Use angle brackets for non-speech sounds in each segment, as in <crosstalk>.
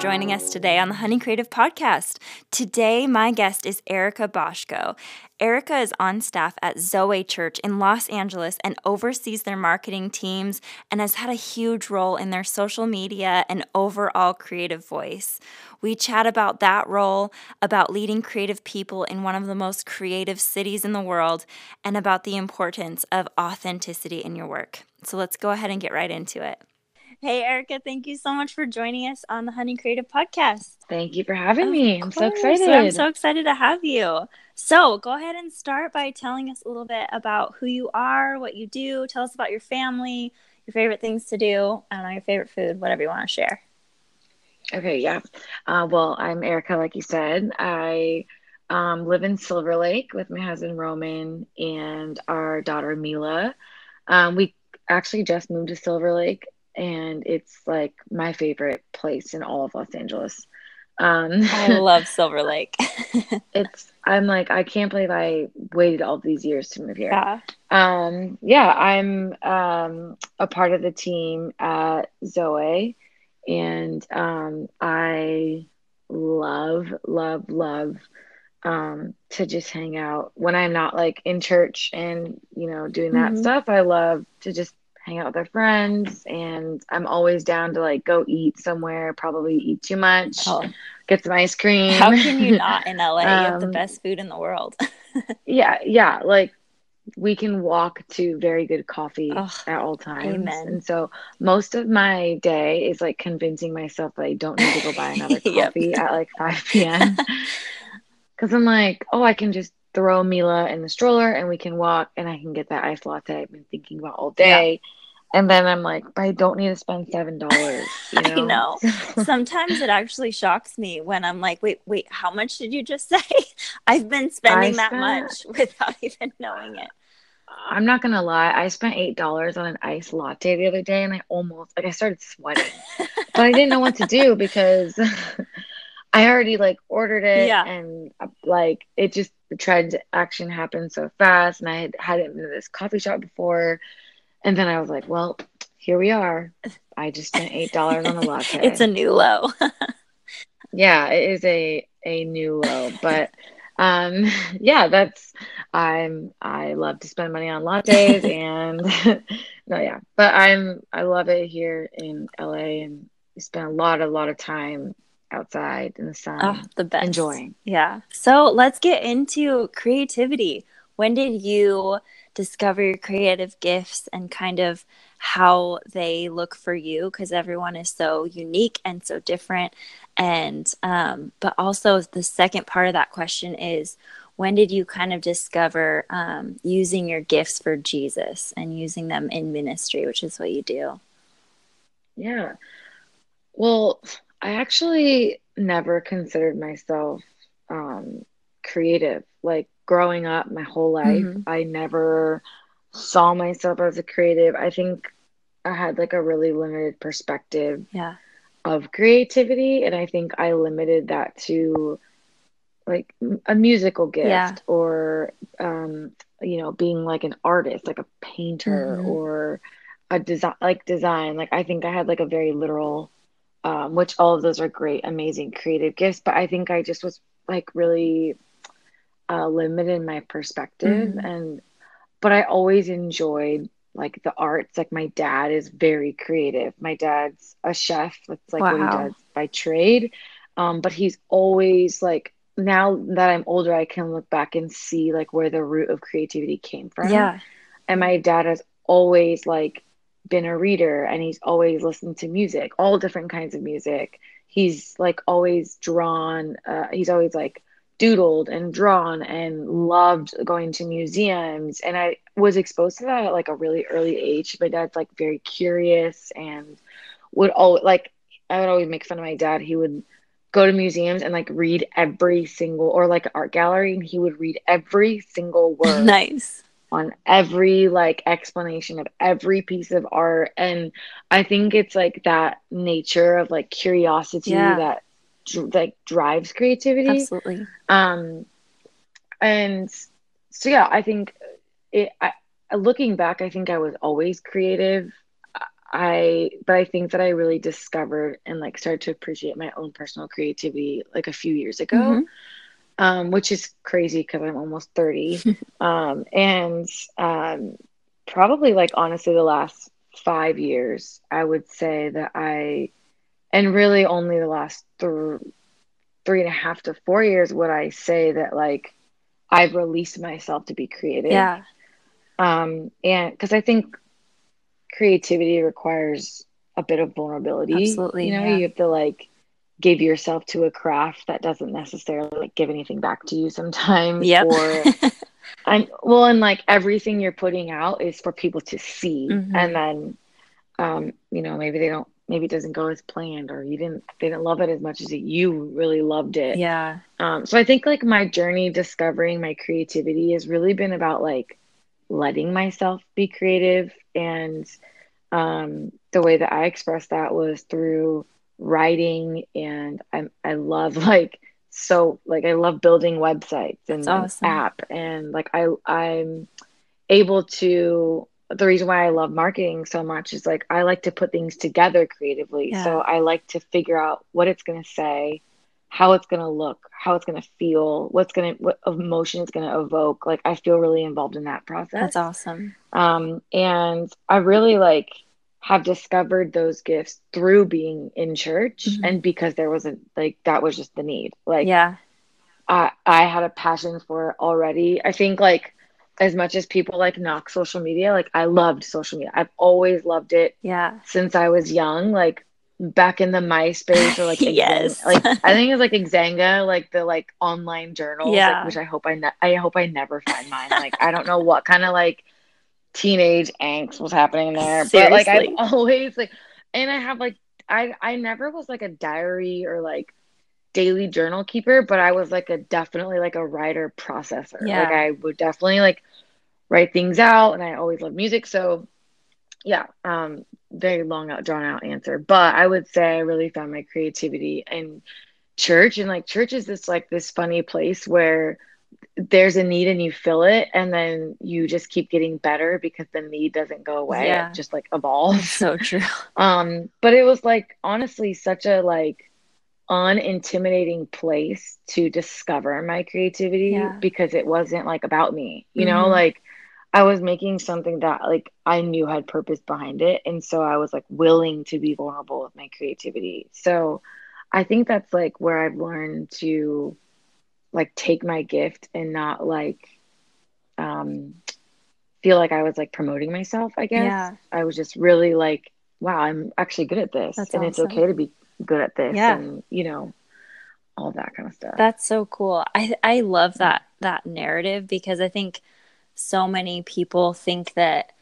Joining us today on the Honey Creative Podcast. Today, my guest is Erika Bozhko. Erika is on staff at Zoe Church in Los Angeles and oversees their marketing teams and has had a huge role in their social media and overall creative voice. We chat about that role, about leading creative people in one of the most creative cities in the world, and about the importance of authenticity in your work. So let's go ahead and get right into it. Hey, Erika, thank you so much for joining us on the Honey Creative Podcast. Thank you for having of me. I'm so excited. I'm so excited to have you. So, go ahead and start by telling us a little bit about who you are, what you do. Tell us about your family, your favorite things to do, and your favorite food, whatever you want to share. Okay, yeah. Uh, well, I'm Erika, like you said. I um, live in Silver Lake with my husband Roman and our daughter Mila. Um, we actually just moved to Silver Lake and it's like my favorite place in all of Los Angeles. Um, I love <laughs> Silver Lake. <laughs> it's I'm like I can't believe I waited all these years to move here. Yeah. Um, yeah, I'm um, a part of the team at Zoe, and um, I love love love um, to just hang out when I'm not like in church and you know doing that mm-hmm. stuff. I love to just hang out with our friends and I'm always down to like go eat somewhere, probably eat too much, oh. get some ice cream. How can you not in LA? um, you have the um, best food in the world. <laughs> yeah, yeah. Like we can walk to very good coffee oh, at all times. Amen. And so most of my day is like convincing myself that I don't need to go buy another <laughs> coffee yep. at like 5 p.m. <laughs> Cause I'm like, oh, I can just throw Mila in the stroller and we can walk and I can get that iced latte I've been thinking about all day. Yeah. And then I'm like, but I don't need to spend seven dollars. <laughs> You know? I know. <laughs> Sometimes it actually shocks me when I'm like, wait, wait, how much did you just <laughs> say? I've been spending I that much without even knowing it. I'm not gonna lie, I spent eight dollars on an iced latte the other day and I almost like I started sweating. but I didn't know what to do because I already like ordered it yeah. and uh, like it just the transaction happened so fast and I had had it in this coffee shop before and then I was like, well, here we are. I just spent eight dollars on a latte. <laughs> it's a new low. <laughs> yeah, it is a a new low, but um <laughs> yeah, that's I'm I love to spend money on lattes and no yeah, but I'm I love it here in LA and spend a lot a lot of time outside in the sun. Oh, the best. Enjoying. Yeah. So let's get into creativity. When did you discover your creative gifts and kind of how they look for you? Because everyone is so unique and so different. And, um, but also the second part of that question is when did you kind of discover um, using your gifts for Jesus and using them in ministry, which is what you do? Yeah. Well, I actually never considered myself um, creative. Like growing up my whole life, mm-hmm. I never saw myself as a creative. I think I had like a really limited perspective yeah. of creativity. And I think I limited that to like a musical gift yeah. or, um, you know, being like an artist, like a painter mm-hmm. or a design, like design. Like I think I had like a very literal um, which all of those are great, amazing creative gifts. But I think I just was like really uh, limited in my perspective, mm-hmm. and but I always enjoyed like the arts. Like my dad is very creative. My dad's a chef. That's like wow. what he does by trade. Um, but he's always like now that I'm older, I can look back and see like where the root of creativity came from. Yeah. And my dad has always like been a reader and he's always listened to music, all different kinds of music. He's like always drawn, uh, he's always like doodled and drawn and loved going to museums. And I was exposed to that at like a really early age. My dad's like very curious and would always like, I would always make fun of my dad. He would go to museums and like read every single or like art gallery and he would read every single <laughs> word. nice on every like explanation of every piece of art and i think it's like that nature of like curiosity yeah. that like drives creativity absolutely um and so yeah i think it I, looking back i think i was always creative I but I think that I really discovered and like started to appreciate my own personal creativity like a few years ago. Mm-hmm. Um, which is crazy because I'm almost 30. <laughs> um, and um, probably like honestly the last five years, I would say that I and really only the last th- three and a half to four years would I say that like I've released myself to be creative. Yeah. Um, and because I think creativity requires a bit of vulnerability. Absolutely. You know, yeah. you have to like give yourself to a craft that doesn't necessarily like give anything back to you sometimes. Yep. Or <laughs> and well, and like everything you're putting out is for people to see. Mm-hmm. And then um, you know, maybe they don't maybe it doesn't go as planned or you didn't they didn't love it as much as you really loved it. Yeah. Um, so I think like my journey discovering my creativity has really been about like letting myself be creative and um, the way that I expressed that was through writing and I'm I love <laughs> like so like I love building websites and awesome. app and like I I'm able to the reason why I love marketing so much is like I like to put things together creatively. Yeah. So I like to figure out what it's going to say, how it's going to look, how it's going to feel, what's going to what emotion it's going to evoke. Like I feel really involved in that process. That's awesome. Um and I really like have discovered those gifts through being in church mm-hmm. and because there wasn't like that was just the need. Like Yeah. I I had a passion for it already. I think like as much as people like knock social media, like I loved social media. I've always loved it. Yeah. Since I was young, like back in the MySpace or like <laughs> yes, like I think it was like Xanga, like the like online journals, yeah. like, which I hope I ne- I hope I never find mine. Like I don't know what kind of like teenage angst was happening there, Seriously. but like I've always like, and I have like I I never was like a diary or like daily journal keeper, but I was like a definitely like a writer processor. Yeah. Like I would definitely like write things out and I always love music. So yeah, um, very long out drawn out answer. But I would say I really found my creativity in church and like church is this like this funny place where there's a need and you fill it and then you just keep getting better because the need doesn't go away. Yeah. It just like evolves. <laughs> So true. um, but it was like honestly such a like unintimidating place to discover my creativity yeah. because it wasn't like about me. You mm-hmm. know, like I was making something that like I knew had purpose behind it. And so I was like willing to be vulnerable with my creativity. So I think that's like where I've learned to like take my gift and not like um feel like I was like promoting myself, I guess. Yeah. I was just really like, wow, I'm actually good at this. That's and awesome. it's okay to be good at this yeah. and you know all that kind of stuff that's so cool i i love that that narrative because i think so many people think that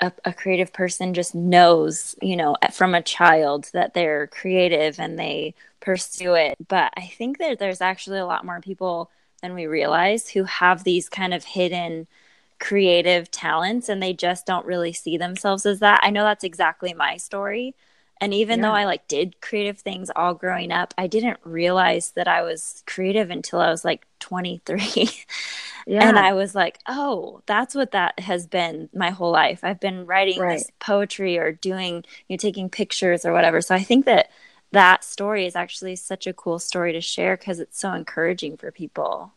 a, a, creative person just knows you know from a child that they're creative and they pursue it but i think that there's actually a lot more people than we realize who have these kind of hidden creative talents and they just don't really see themselves as that i know that's exactly my story and even yeah. though I like did creative things all growing up, I didn't realize that I was creative until I was like 23. <laughs> yeah. And I was like, oh, that's what that has been my whole life. I've been writing right. this poetry or doing, you know, taking pictures or whatever. So I think that that story is actually such a cool story to share because it's so encouraging for people.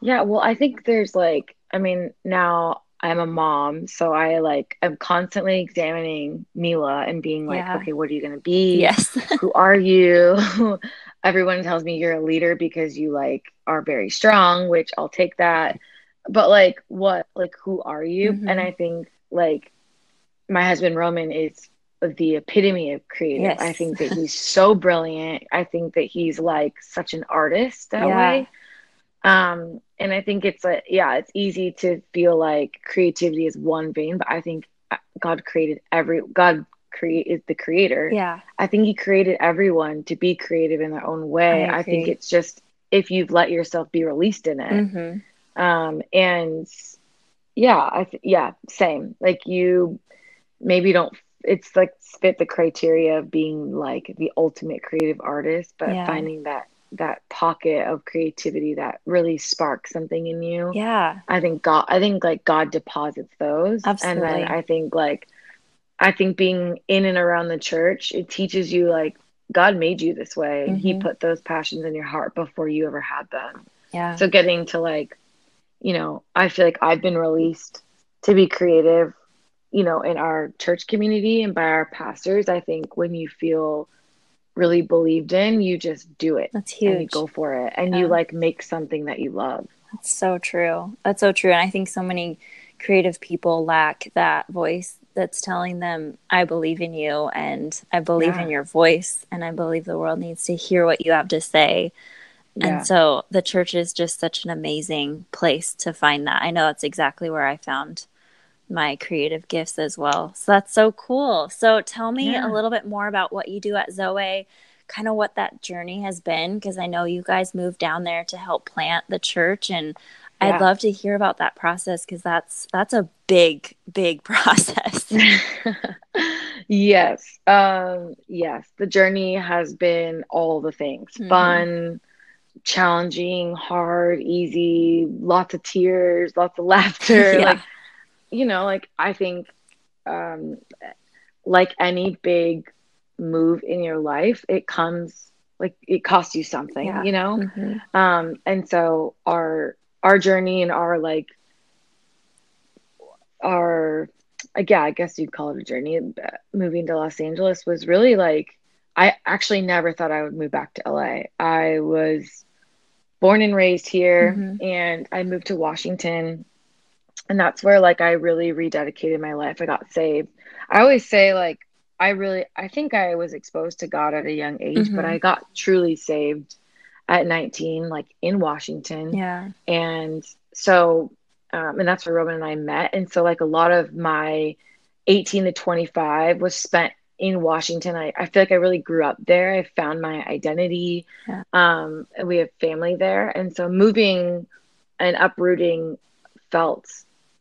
Yeah, well, I think there's like, I mean, now I'm a mom, so I like I'm constantly examining Mila and being like, yeah. okay, what are you gonna be? Yes. <laughs> Who are you? <laughs> Everyone tells me you're a leader because you like are very strong, which I'll take that. But like what like who are you? Mm-hmm. And I think like my husband Roman is the epitome of creative. Yes. I think that he's so brilliant. I think that he's like such an artist that yeah. way. Um, and I think it's a yeah, it's easy to feel like creativity is one vein, but I think God created every God create is the creator. Yeah. I think he created everyone to be creative in their own way. I, I think it's just if you've let yourself be released in it. Mm-hmm. Um, and yeah, I th- yeah, same. Like you maybe don't it's like fit the criteria of being like the ultimate creative artist, but yeah. finding that that pocket of creativity that really sparks something in you. Yeah. I think God I think like God deposits those. Absolutely. And then I think like I think being in and around the church, it teaches you like God made you this way. Mm-hmm. He put those passions in your heart before you ever had them. Yeah. So getting to like, you know, I feel like I've been released to be creative, you know, in our church community and by our pastors. I think when you feel really believed in, you just do it. That's huge. And you go for it. And yeah. you like make something that you love. That's so true. That's so true. And I think so many creative people lack that voice that's telling them, I believe in you and I believe yeah. in your voice and I believe the world needs to hear what you have to say. Yeah. And so the church is just such an amazing place to find that. I know that's exactly where I found my creative gifts as well. So that's so cool. So tell me yeah. a little bit more about what you do at Zoe, kind of what that journey has been, because I know you guys moved down there to help plant the church and yeah. I'd love to hear about that process because that's that's a big, big <laughs> process. <laughs> yes. Um, yes. The journey has been all the things. Mm-hmm. Fun, challenging, hard, easy, lots of tears, lots of laughter. <laughs> yeah. Like you know, like I think um like any big move in your life, it comes like it costs you something, yeah. you know? Mm-hmm. Um and so our our journey and our like our yeah, I guess you'd call it a journey. Moving to Los Angeles was really like I actually never thought I would move back to LA. I was born and raised here mm-hmm. and I moved to Washington and that's where like I really rededicated my life. I got saved. I always say like I really I think I was exposed to God at a young age, mm-hmm. but I got truly saved at 19 like in Washington. Yeah. And so um, and that's where Roman and I met. And so like a lot of my 18 to 25 was spent in Washington. I, I feel like I really grew up there. I found my identity. Yeah. Um, we have family there. And so moving and uprooting felt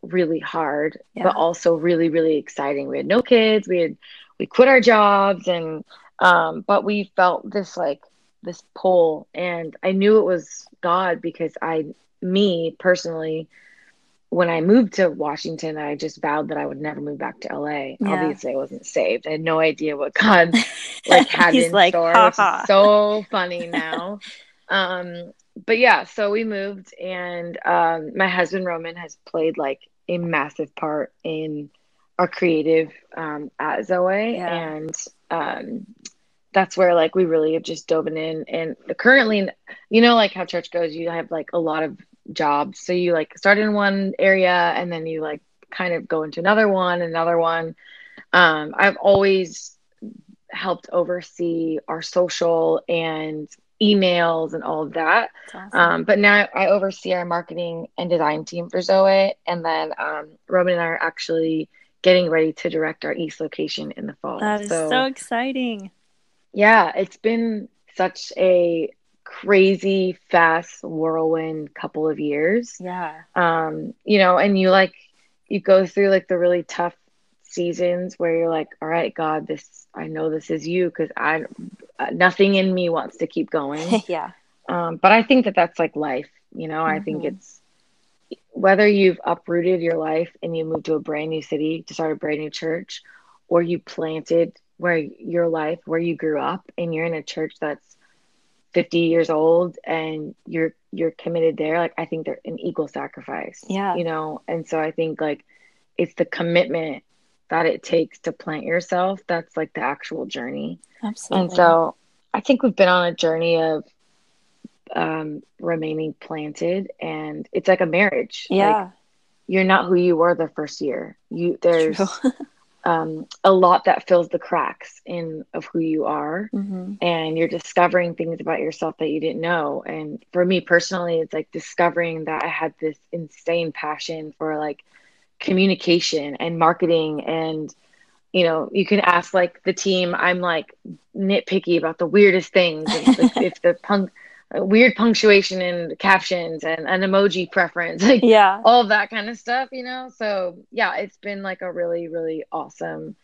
really hard, yeah. but also really, really exciting. We had no kids. We had we quit our jobs and um, but we felt this like this pull and I knew it was God because I me personally when I moved to Washington, I just vowed that I would never move back to LA. Yeah. Obviously, I wasn't saved. I had no idea what God <laughs> like had in like, store. So funny now. um, but yeah, so we moved, and um, my husband Roman has played like a massive part in our creative um, at Zoe, yeah. and um, that's where like we really have just dove in. And currently, you know, like how church goes, you have like a lot of jobs. So you like start in one area, and then you like kind of go into another one, another one. Um, I've always helped oversee our social and emails and all of that. Awesome. Um, but now I oversee our marketing and design team for Zoe. And then um, Roman and I are actually getting ready to direct our East location in the fall. That is so, so exciting. Yeah, it's been such a crazy, fast whirlwind couple of years. Yeah. Um, you know, and you like you go through like the really tough seasons where you're like, all right, God, this I know this is you because I nothing in me wants to keep going. <laughs> yeah. Um, but I think that that's like life. You know, mm-hmm. I think mm-hmm. it's whether you've uprooted your life and you moved to a brand new city to start a brand new church, or you planted where your life where you grew up and you're in a church that's 50 years old and you're you're committed there like i think they're an equal sacrifice yeah you know and so i think like it's the commitment that it takes to plant yourself that's like the actual journey. Absolutely. and so i think we've been on a journey of um remaining planted and it's like a marriage. Yeah. like, you're not who you were the first year. You there's <laughs> um, a lot that fills the cracks in of who you are mm-hmm. and you're discovering things about yourself that you didn't know. And for me personally it's like discovering that i had this insane passion for like communication and marketing and you know you can ask like the team i'm like nitpicky about the weirdest things. If, <laughs> if the punk weird punctuation and captions and an emoji preference <laughs> like yeah. all that kind of stuff you know? So yeah it's been like a really really awesome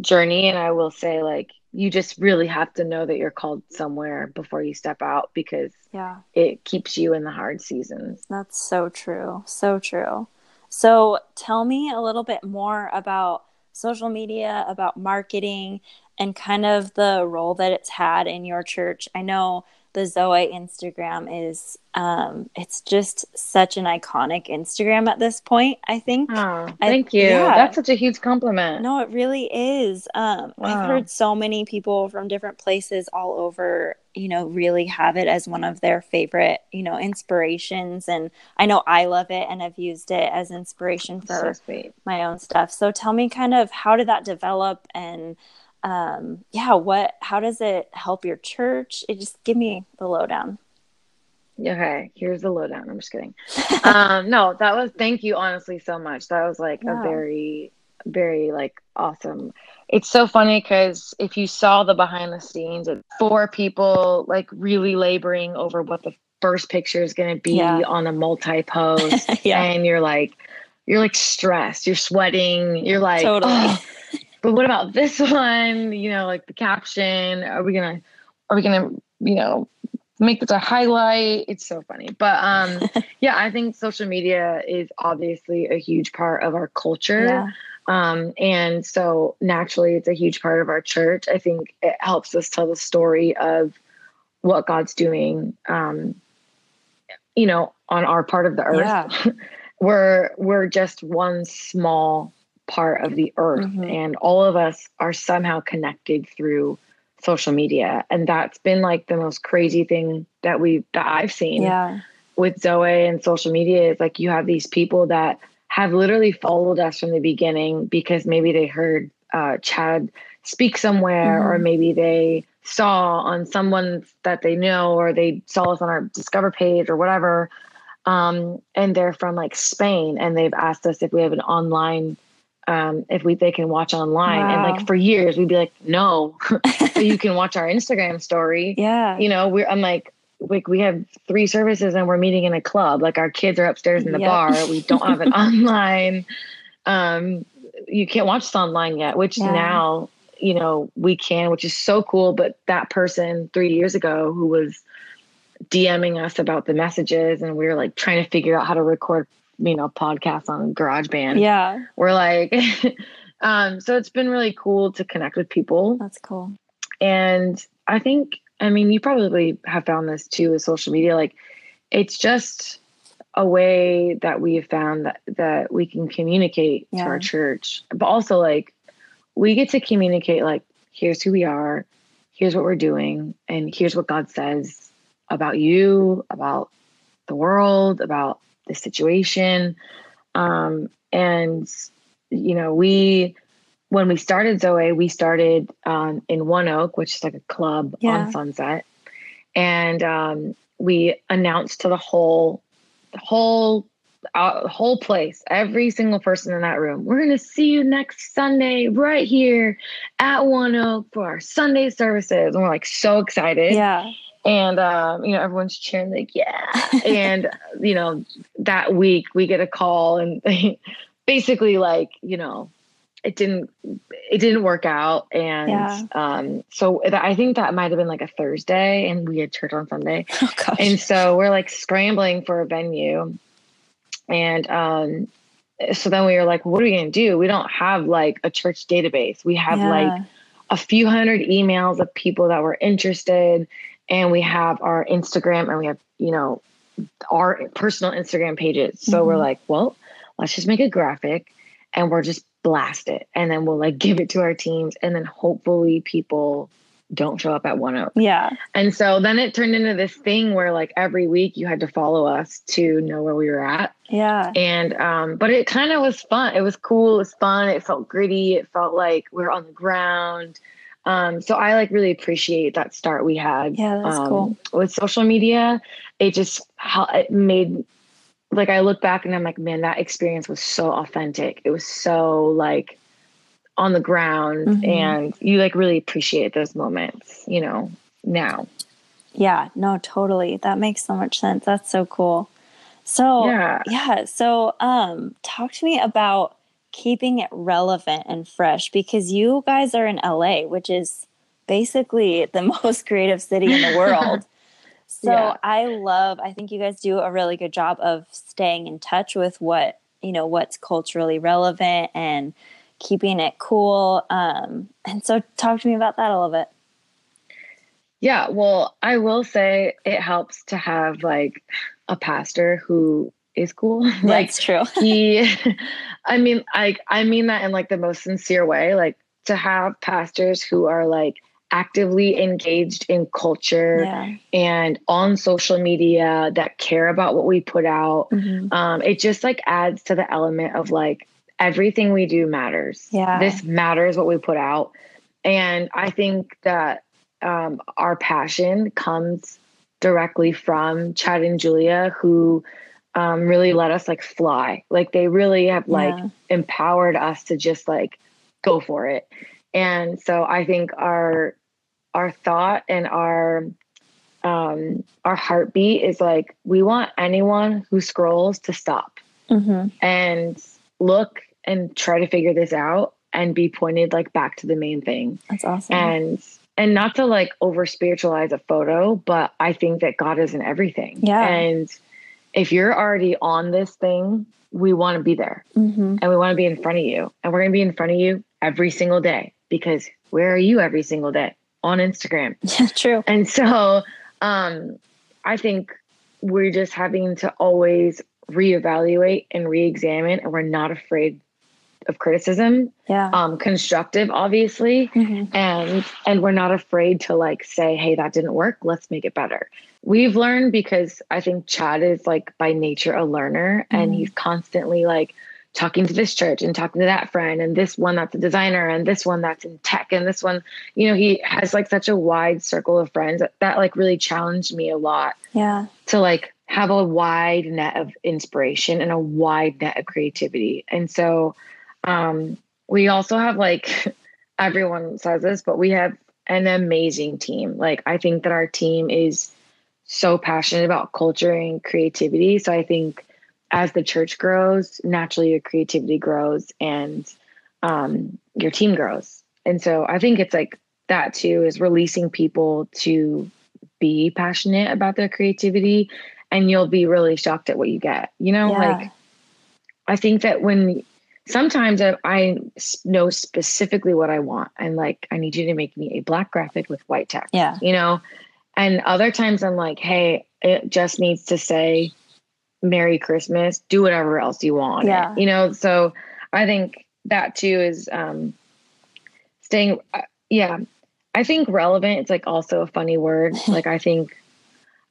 journey. And i will say like you just really have to know that you're called somewhere before you step out because yeah. it keeps you in the hard seasons. That's so true. So true so tell me a little bit more about social media, about marketing, and kind of the role that it's had in your church. I know the Zoe Instagram is um, it's just such an iconic Instagram at this point. I think. Oh, thank I, you. Yeah. That's such a huge compliment. No, it really is. Um, wow. I've heard so many people from different places all over, you know, really have it as one of their favorite, you know, inspirations. And I know I love it and I've used it as inspiration for so my own stuff. So tell me, kind of, how did that develop and um, yeah, what, how does it help your church? It just give me the lowdown. Okay, here's the lowdown. I'm just kidding. <laughs> um, no, that was thank you honestly so much. That was like yeah. a very, very like awesome. It's so funny because if you saw the behind the scenes, it's four people like really laboring over what the first picture is going to be yeah. on a multi post, <laughs> yeah. and you're like, you're like stressed, you're sweating, you're like, totally. Oh, <laughs> but what about this <laughs> one? You know, like the caption. Are we gonna are we gonna, you know, make this a highlight? It's so funny. But um <laughs> yeah, I think social media is obviously a huge part of our culture. Yeah. Um, and so naturally it's a huge part of our church. I think it helps us tell the story of what God's doing um, you know, on our part of the earth. Yeah. <laughs> we're we're just one small part of the earth mm-hmm. and all of us are somehow connected through social media and that's been like the most crazy thing that we that I've seen yeah. with Zoe and social media is like you have these people that have literally followed us from the beginning because maybe they heard uh, Chad speak somewhere mm-hmm. or maybe they saw on someone that they know or they saw us on our discover page or whatever um, and they're from like Spain and they've asked us if we have an online um, if we they can watch online. Wow. And like for years, we'd be like, no, <laughs> you can watch our Instagram story. Yeah, you know, we're I'm like. Like we have three services and we're meeting in a club. Like our kids are upstairs in the yep. bar. We don't have it <laughs> online. Um, you can't watch this online yet, which yeah. now you know we can, which is so cool. But that person three years ago who was DMing us about the messages, and we were like trying to figure out how to record you know podcasts on GarageBand. Yeah, we're like, <laughs> um, so it's been really cool to connect with people. That's cool. And I think, I mean, you probably have found this too with social media. Like, it's just a way that we have found that that we can communicate yeah. to our church, but also like we get to communicate like, here's who we are, here's what we're doing, and here's what God says about you, about the world, about the situation. Um, and, you know, we, when we started Zoe, we started um, in One Oak, which is like a club yeah. on Sunset. And um, we announced to the whole, the whole, uh, whole place, every single person in that room, we're going to see you next Sunday right here at One Oak for our Sunday services. And we're like so excited. Yeah and um, you know everyone's cheering like yeah. <laughs> And you know that week we get a call and <laughs> basically like you know it didn't it didn't work out. And yeah. um, so i think that might have been like a thursday and we had church on sunday. <laughs> Oh, and so we're like scrambling for a venue. And um, so then we were like what are we going to do? We don't have like a church database. We have yeah. like a few hundred emails of people that were interested and we have our Instagram and we have, you know, our personal Instagram pages. So mm-hmm. we're like, well, let's just make a graphic and we're just blast it. And then we'll like <laughs> give it to our teams. And then hopefully people don't show up at one oak. Yeah. And so then it turned into this thing where like every week you had to follow us to know where we were at. Yeah. And um, but it kind of was fun. It was cool, it was fun, it felt gritty, it felt like we are on the ground. Um, so I like really appreciate that start we had. Yeah, that's um, cool. With social media, it just how it made like I look back and I'm like, man, that experience was so authentic. It was so like on the ground, mm-hmm. and you like really appreciate those moments, you know, now. Yeah, no, totally. That makes so much sense. That's so cool. So yeah, yeah. So um, talk to me about keeping it relevant and fresh because you guys are in LA, which is basically the <laughs> most creative city in the world. <laughs> so yeah. I love, I think you guys do a really good job of staying in touch with what, you know, what's culturally relevant and keeping it cool. Um, and so, talk to me about that a little bit. Yeah, well, I will say it helps to have like a pastor who is cool. <laughs> like That's true. <laughs> he <laughs> I mean I I mean that in like the most sincere way. Like to have pastors who are like actively engaged in culture yeah. and on social media that care about what we put out. Mm-hmm. Um, it just like adds to the element of like everything we do matters. Yeah. This matters what we put out. And I think that um, our passion comes directly from Chad and Julia, who um, really let us like fly. Like they really have like yeah. empowered us to just like go for it. And so I think our our thought and our um, our heartbeat is like we want anyone who scrolls to stop mm-hmm. and look and try to figure this out and be pointed like back to the main thing. That's awesome. And and not to like over spiritualize a photo, but I think that God is in everything. Yeah. And if you're already on this thing, we want to be there mm-hmm. and we want to be in front of you. And we're going to be in front of you every single day because where are you every single day? On Instagram. <laughs> Yeah, true. And so um, I think we're just having to always reevaluate and re-examine and we're not afraid of criticism yeah. um constructive obviously. Mm-hmm. and and we're not afraid to like say hey that didn't work. Let's make it better. We've learned because i think chad is like by nature a learner mm-hmm. and he's constantly like talking to this church and talking to that friend and this one that's a designer and this one that's in tech and this one you know he has like such a wide circle of friends that, that like really challenged me a lot yeah. to like have a wide net of inspiration and a wide net of creativity. And so um, we also have like <laughs> everyone says this, but we have an amazing team. Like I think that our team is so passionate about culture and creativity. So I think as the church grows, naturally your creativity grows and um, your team grows. And so I think it's like that too is releasing people to be passionate about their creativity and you'll be really shocked at what you get. You know, yeah. like I think that when sometimes I, know specifically what I want. And like, I need you to make me a black graphic with white text. Yeah. You know? And other times I'm like, hey, it just needs to say Merry Christmas. Do whatever else you want. Yeah. You know, so I think that too is um staying uh, yeah. I think relevant it's like also a funny word. <laughs> like I think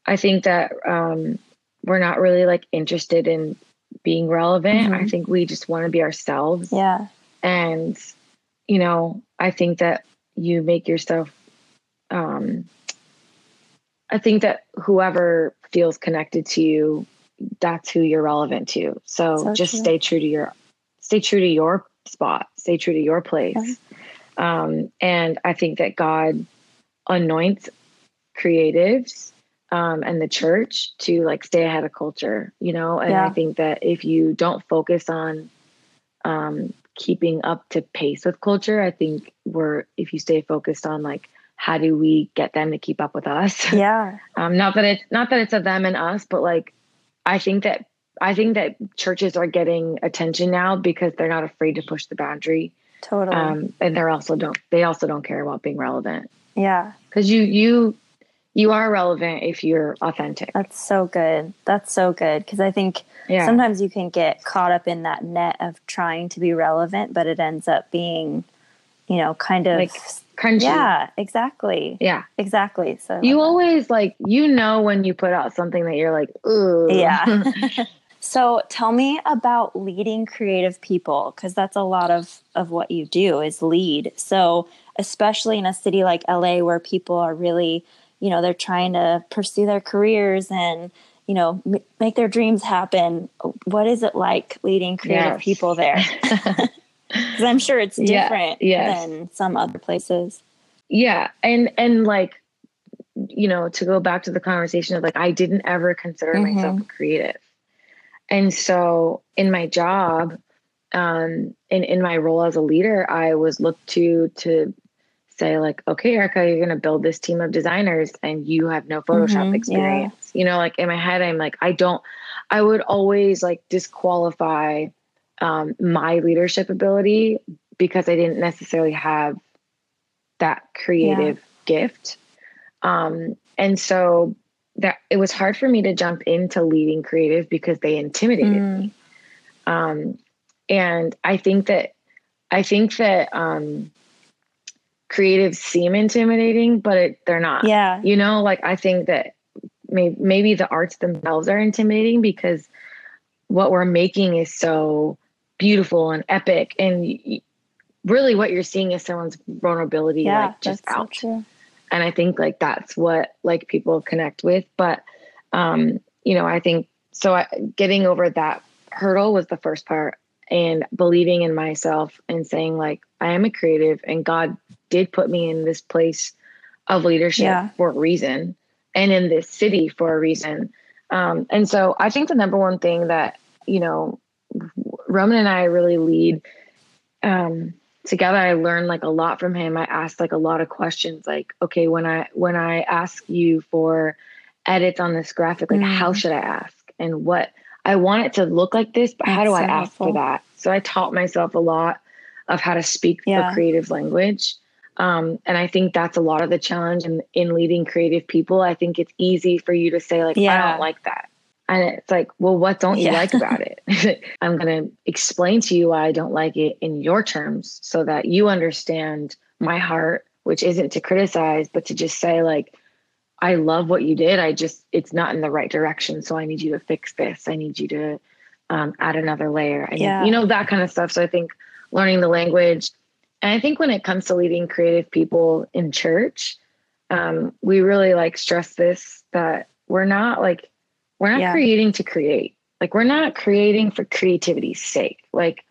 I think that um we're not really like interested in being relevant. Mm-hmm. I think we just want to be ourselves. Yeah. And, you know, I think that you make yourself, um, I think that whoever feels connected to you, that's who you're relevant to. So, so just true. stay true to your, stay true to your spot, stay true to your place. Yeah. Um, and I think that God anoints creatives um, and the church to like stay ahead of culture, you know? And yeah. I think that if you don't focus on um, keeping up to pace with culture, I think we're, if you stay focused on like, how do we get them to keep up with us? <laughs> Yeah. um, not that it's, not that it's a them and us, but like, I think that, I think that churches are getting attention now because they're not afraid to push the boundary. Totally. Um, and they're also don't, they also don't care about being relevant. Yeah. Cause you, you, you are relevant if you're authentic. That's so good. That's so good because I think yeah. sometimes you can get caught up in that net of trying to be relevant, but it ends up being, you know, kind of like crunchy. Yeah, exactly. Yeah, exactly. So you always like you know when you put out something that you're like, ooh, yeah. <laughs> so tell me about leading creative people because that's a lot of of what you do is lead. So especially in a city like LA where people are really you know they're trying to pursue their careers and you know m- make their dreams happen what is it like leading creative yes. people there <laughs> <laughs> because i'm sure it's different yeah, yes. than some other places yeah and and like you know to go back to the conversation of like i didn't ever consider mm-hmm. myself creative and so in my job um in in my role as a leader i was looked to to say like okay erika you're going to build this team of designers and you have no photoshop mm-hmm, experience yeah. you know like in my head i'm like i don't i would always like disqualify um, my leadership ability because I didn't necessarily have that creative yeah. gift. Um, and so that it was hard for me to jump into leading creative because they intimidated mm. me. Um, and I think that I think that um, creatives seem intimidating, but it, they're not. Yeah. You know, like I think that maybe maybe the arts themselves are intimidating because what we're making is so beautiful and epic and really what you're seeing is someone's vulnerability yeah, like just out so and i think like that's what like people connect with but um you know i think so I, getting over that hurdle was the first part and believing in myself and saying like i am a creative and god did put me in this place of leadership yeah. for a reason and in this city for a reason um, and so i think the number one thing that you know roman and i really lead um, together i learned like a lot from him i asked like a lot of questions like okay when i when i ask you for edits on this graphic like mm. how should i ask and what i want it to look like this but That's how do so i ask helpful. for that so i taught myself a lot of how to speak yeah. the creative language um, and i think that's a lot of the challenge in, in leading creative people i think it's easy for you to say like yeah. i don't like that and it's like, well, what don't you yeah. like about it? <laughs> I'm going to explain to you why I don't like it in your terms so that you understand my heart, which isn't to criticize, but to just say, like, I love what you did. I just, it's not in the right direction. So I need you to fix this. I need you to um, add another layer. I yeah. Need, you know, that kind of stuff. So I think learning the language. And I think when it comes to leading creative people in church, um, we really like stress this that we're not like, we're not yeah. creating to create. Like we're not creating for creativity's sake. Like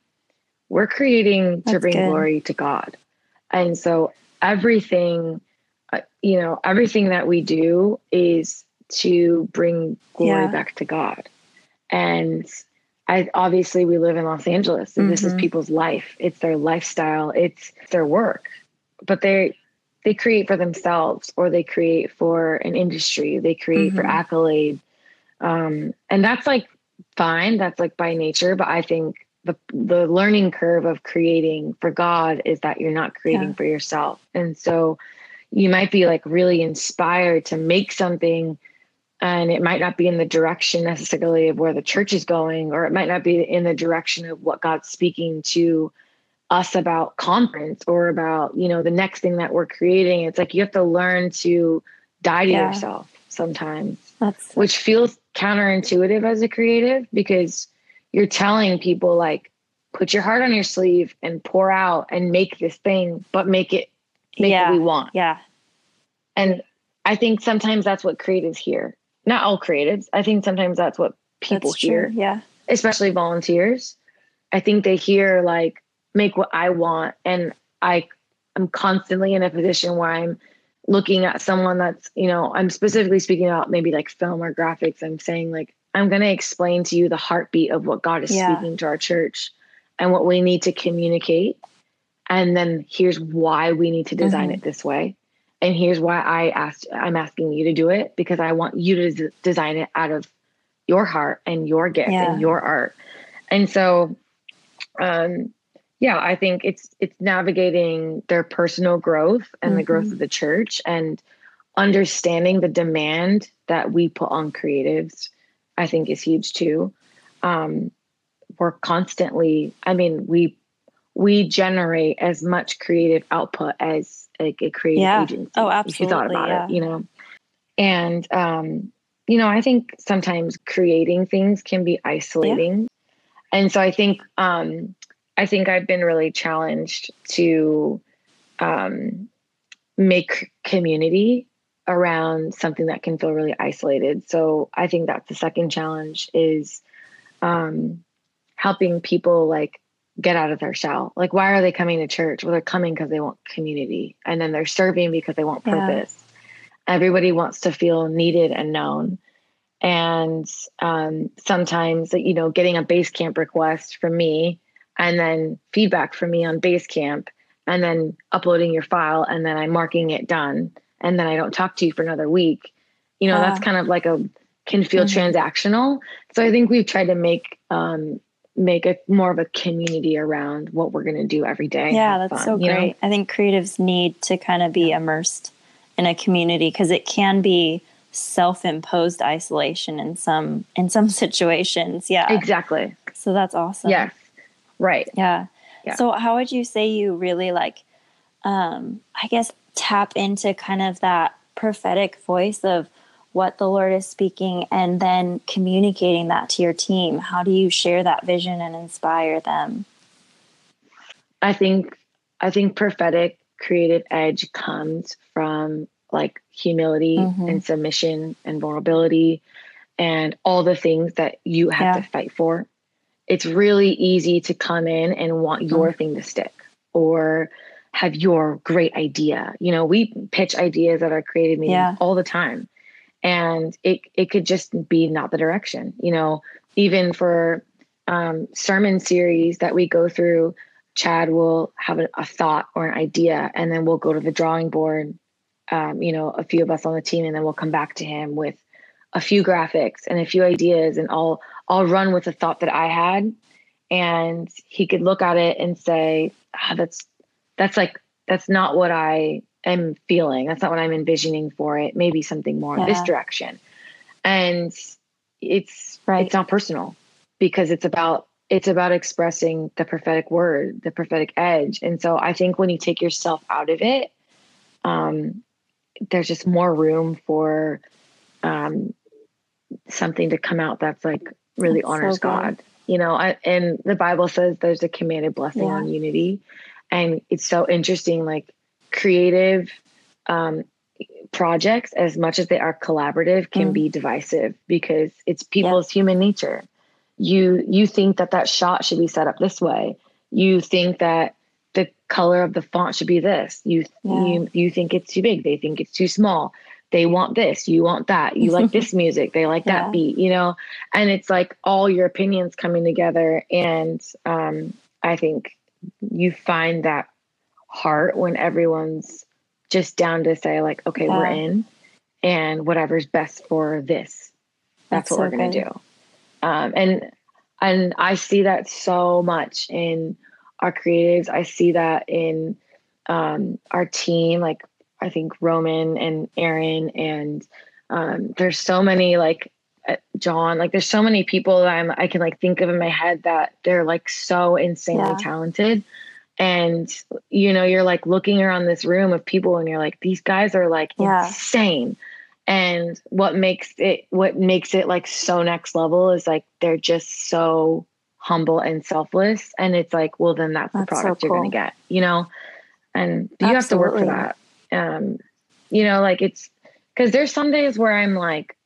we're creating That's to bring good. glory to God. And so everything uh, you know, everything that we do is to bring glory yeah. back to God. And I obviously we live in Los Angeles and mm-hmm. this is mm-hmm. people's life. It's their lifestyle, it's their work. But they they create for themselves or they create for an industry, they create mm-hmm. for accolade, um, and that's like fine. That's like by nature. But I think the the learning curve of creating for God is that you're not creating yeah. for yourself. And so you might be like really inspired to make something and it might not be in the direction necessarily of where the church is going or it might not be in the direction of what God's speaking to us about conference or about you know the next thing that we're creating it's like you have to learn to die to yeah. yourself sometimes That's... which feels counterintuitive as a creative because you're telling people like put your heart on your sleeve and pour out and make this thing but make it make yeah. what we want yeah and i think sometimes that's what creatives hear not all creatives i think sometimes that's what people that's hear true. yeah especially volunteers i think they hear like make what i want and i i'm constantly in a position where i'm looking at someone that's, you know, I'm specifically speaking about maybe like film or graphics. I'm saying like, I'm going to explain to you the heartbeat of what God is yeah. speaking to our church and what we need to communicate. And then here's why we need to design mm-hmm. it this way. And here's why I asked, I'm asking you to do it because I want you to d- design it out of your heart and your gift yeah. and your art. And so, um, yeah, I think it's it's navigating their personal growth and mm-hmm. the growth of mm-hmm. the church and understanding the demand that we put on creatives. I think is huge too. Um, we're constantly. I mean, we we generate as much creative output as like a creative yeah. agency. Oh, absolutely. If you thought about yeah. it, you know, and um, you know, I think sometimes creating things can be isolating. Yeah. And so I think um, I think I've been really challenged to um, make community around something that can feel really isolated. So I think that's the second challenge is um, helping people like get out of their shell. Like, why are they coming to church? Well, they're coming because they want community, and then they're serving because they want purpose. Yeah. Everybody wants to feel needed and known. And um, sometimes, you know, getting a Basecamp request from me and then feedback from me on Basecamp and then uploading your file and then I'm marking it done and then I don't talk to you for another week. You know, uh, that's kind of like a can feel mm-hmm. transactional. So I think we've tried to make um, make a more of a community around what we're going to do every day. Yeah, that's fun, so great. Know? I think creatives need to kind of be immersed in a community because it can be self-imposed isolation in some in some <laughs> situations. Yeah. Exactly. So that's awesome. Yes. Right. Yeah. yeah. So how would you say you really like um I guess tap into kind of that prophetic voice of what the Lord is speaking and then communicating that to your team? How do you share that vision and inspire them? I think I think prophetic creative edge comes from like humility mm-hmm. and submission and vulnerability and all the things that you have yeah. to fight for. It's really easy to come in and want your mm-hmm. thing to stick or have your great idea. You know, we pitch ideas at our creative meetings yeah. all the time and it it could just be not the direction you know even for um, sermon series that we go through chad will have a, a, thought or an idea and then we'll go to the drawing board um, you know a few of us on the team and then we'll come back to him with a few graphics and a few ideas and i'll i'll run with a thought that i had and he could look at it and say ah, that's that's like that's not what i am feeling. That's not what I'm envisioning for it. Maybe something more yeah. in this direction. And it's right. it's not personal because it's about it's about expressing the prophetic word, the prophetic edge. And so I think when you take yourself out of it, um, there's just more room for um, something to come out that's like really that's honors so God. You know, I, and the Bible says there's a commanded blessing yeah. on unity. And it's so interesting, like creative um, projects, as much as they are collaborative, can mm. be divisive because it's people's human nature. You you think that that shot should be set up this way. You think that the color of the font should be this. You yeah. you you think it's too big. They think it's too small. They want this. You want that. You like <laughs> this music. They like yeah. that beat. You know, and it's like all your opinions coming together. And um, I think you find that heart when everyone's just down to say like okay yeah. we're in and whatever's best for this. That's, that's what so we're going to do. Um, and and i see that so much in our creatives. I see that in um, our team like i think roman and aaron and um, there's so many like uh, john like there's so many people that i'm i can like think of in my head that they're like so insanely yeah. talented and you know you're like looking around this room of people and you're like these guys are like yeah. insane and what makes it what makes it like so next level is like they're just so humble and selfless and it's like well then that's, that's the product so cool. you're gonna get you know and you Absolutely. have to work for that um you know like it's because there's some days where i'm like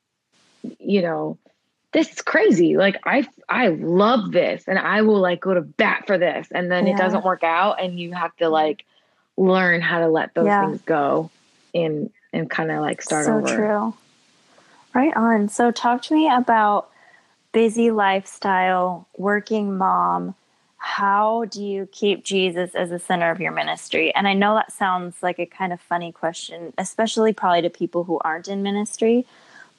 you know this is crazy. Like I I love this and I will like go to bat for this and then yeah. it doesn't work out and you have to like learn how to let those yeah. things go and and kind of like start so over. true. Right on. So talk to me about busy lifestyle, working mom. How do you keep Jesus as the center of your ministry? And I know that sounds like a kind of funny question, especially probably to people who aren't in ministry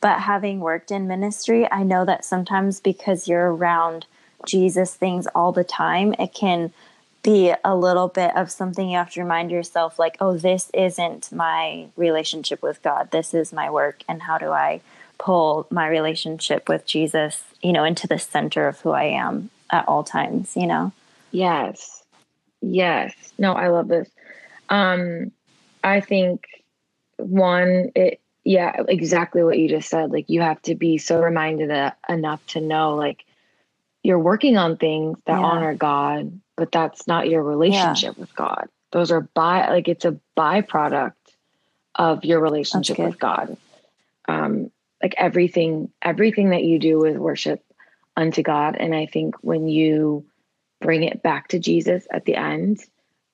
but having worked in ministry, I know that sometimes because you're around Jesus things all the time, it can be a little bit of something you have to remind yourself like, oh, this isn't my relationship with God. This is my work. And how do I pull my relationship with Jesus, you know, into the center of who I am at all times, you know? Yes. Yes. No, I love this. Um, I think one, it yeah, exactly what you just said. Like you have to be so reminded enough to know like you're working on things that yeah. honor God, but that's not your relationship yeah. with God. Those are by like it's a byproduct of your relationship with God. Um, like everything, everything that you do is worship unto God. And I think when you bring it back to Jesus at the end,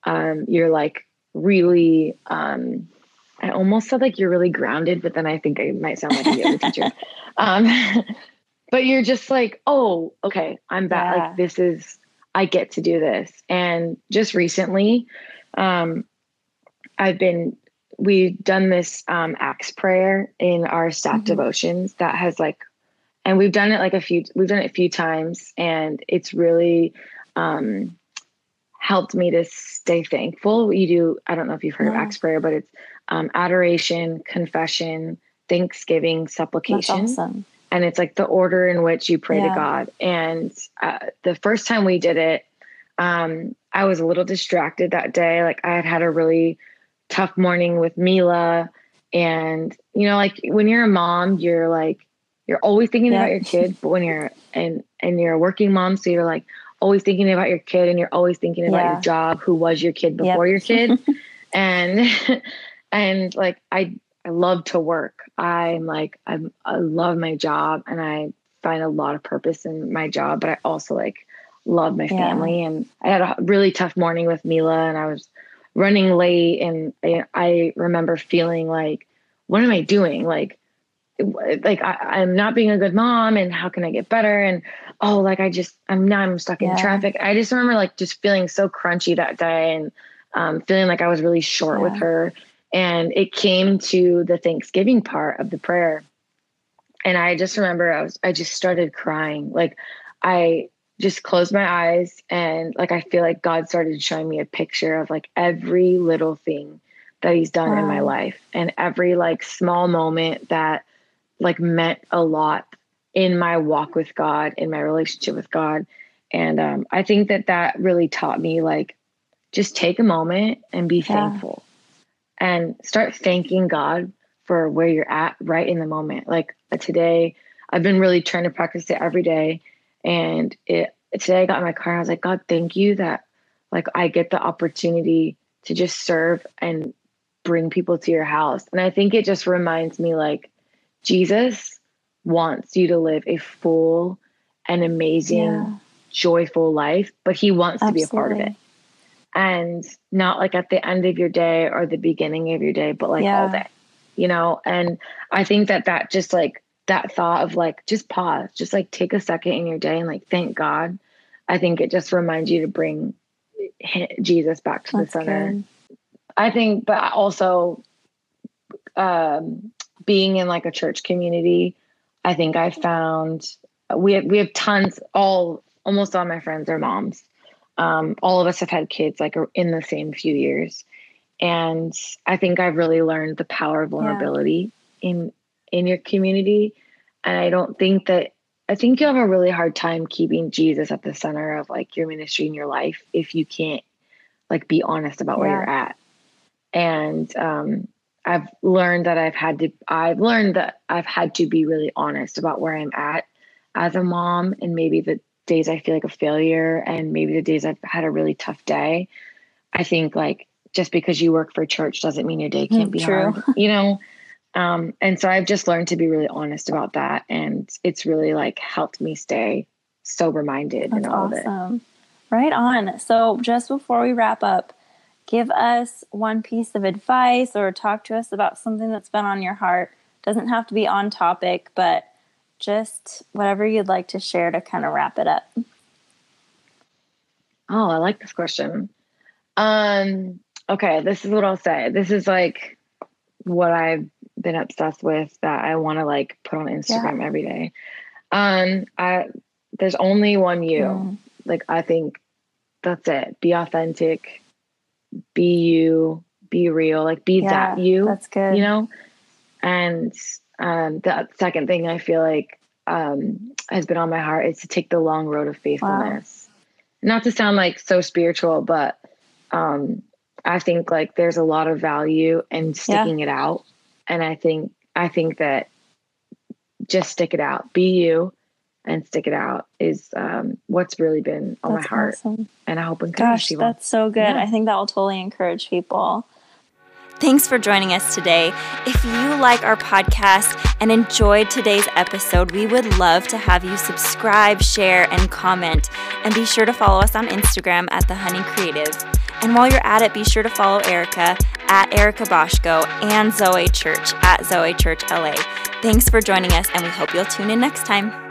um, you're like really um, I almost said like you're really grounded, but then I think I might sound like a yoga teacher. <laughs> Um, <laughs> but you're just like, oh, okay, I'm back. Yeah. Like this is, I get to do this. And just recently, um, I've been, we've done this um, Acts prayer in our staff mm-hmm. devotions that has like and we've done it like a few we've done it a few times and it's really um, helped me to stay thankful you do i don't know if you've heard yeah. of acts prayer but it's um, adoration confession thanksgiving supplication awesome. and it's like the order in which you pray yeah. to god and uh, the first time we did it um, i was a little distracted that day like i had had a really tough morning with mila and you know like when you're a mom you're like you're always thinking yeah. about your kid but when you're and and you're a working mom so you're like always thinking about your kid and you're always thinking about yeah. your job who was your kid before yep. your kid <laughs> and <laughs> and like i i love to work i'm like i'm i love my job and i find a lot of purpose in my job but i also like love my family yeah. and i had a really tough morning with mila and i was running late and I, I remember feeling like what am i doing like like I, am not being a good mom and how can I get better? And oh, like I just I'm now I'm stuck in yeah. traffic. I just remember like just feeling so crunchy that day and um, feeling like I was really short yeah. with her. And it came to the Thanksgiving part of the prayer. And I just remember I was I just started crying. Like I just closed my eyes and like I feel like God started showing me a picture of like every little thing that he's done wow. in my life and every like small moment that like meant a lot in my walk with God, in my relationship with God. And um, I think that that really taught me like just take a moment and be yeah. thankful and start thanking God for where you're at right in the moment. Like uh, today, I've been really trying to practice it every day. And it today I got in my car and I was like, God, thank you that like I get the opportunity to just serve and bring people to your house. And I think it just reminds me like Jesus wants you to live a full and amazing, yeah. joyful life, but he wants Absolutely. to be a part of it. And not like at the end of your day or the beginning of your day, but like yeah. all day, you know? And I think that that just like that thought of like, just pause, just like take a second in your day and like thank God. I think it just reminds you to bring Jesus back to That's the center. Good. I think, but also, um, being in like a church community, I think I found we have we have tons all almost all my friends are moms. Um, all of us have had kids like in the same few years, and I think I've really learned the power of vulnerability yeah. in in your community. And I don't think that I think you have a really hard time keeping Jesus at the center of like your ministry and your life if you can't like be honest about yeah. where you're at. And um, I've learned that I've had to I've learned that I've had to be really honest about where I'm at as a mom and maybe the days I feel like a failure and maybe the days I've had a really tough day. I think like just because you work for church doesn't mean your day can't be True. hard, you know? Um, and so I've just learned to be really honest about that. And it's really like helped me stay sober minded and all awesome. of it. Right on. So just before we wrap up, give us one piece of advice or talk to us about something that's been on your heart. Doesn't have to be on topic, but just whatever you'd like to share to kind of wrap it up. Oh, I like this question. Um, okay, this is what I'll say. This is like what I've been obsessed with that I want to like put on Instagram yeah. every day. Um, I there's only one you. Mm. Like I think that's it. Be authentic be you, be real, like be yeah, that you. That's good. You know? And um the second thing I feel like um has been on my heart is to take the long road of faithfulness. Wow. Not to sound like so spiritual, but um I think like there's a lot of value in sticking yeah. it out. And I think I think that just stick it out. Be you and stick it out is um, what's really been on that's my heart. Awesome. And I hope encourage Gosh, people. That's so good. Yeah. I think that will totally encourage people. Thanks for joining us today. If you like our podcast and enjoyed today's episode, we would love to have you subscribe, share, and comment. And be sure to follow us on Instagram at The Honey Creative. And while you're at it, be sure to follow Erika at Erika Bozhko and Zoe Church at Zoe Church LA. Thanks for joining us, and we hope you'll tune in next time.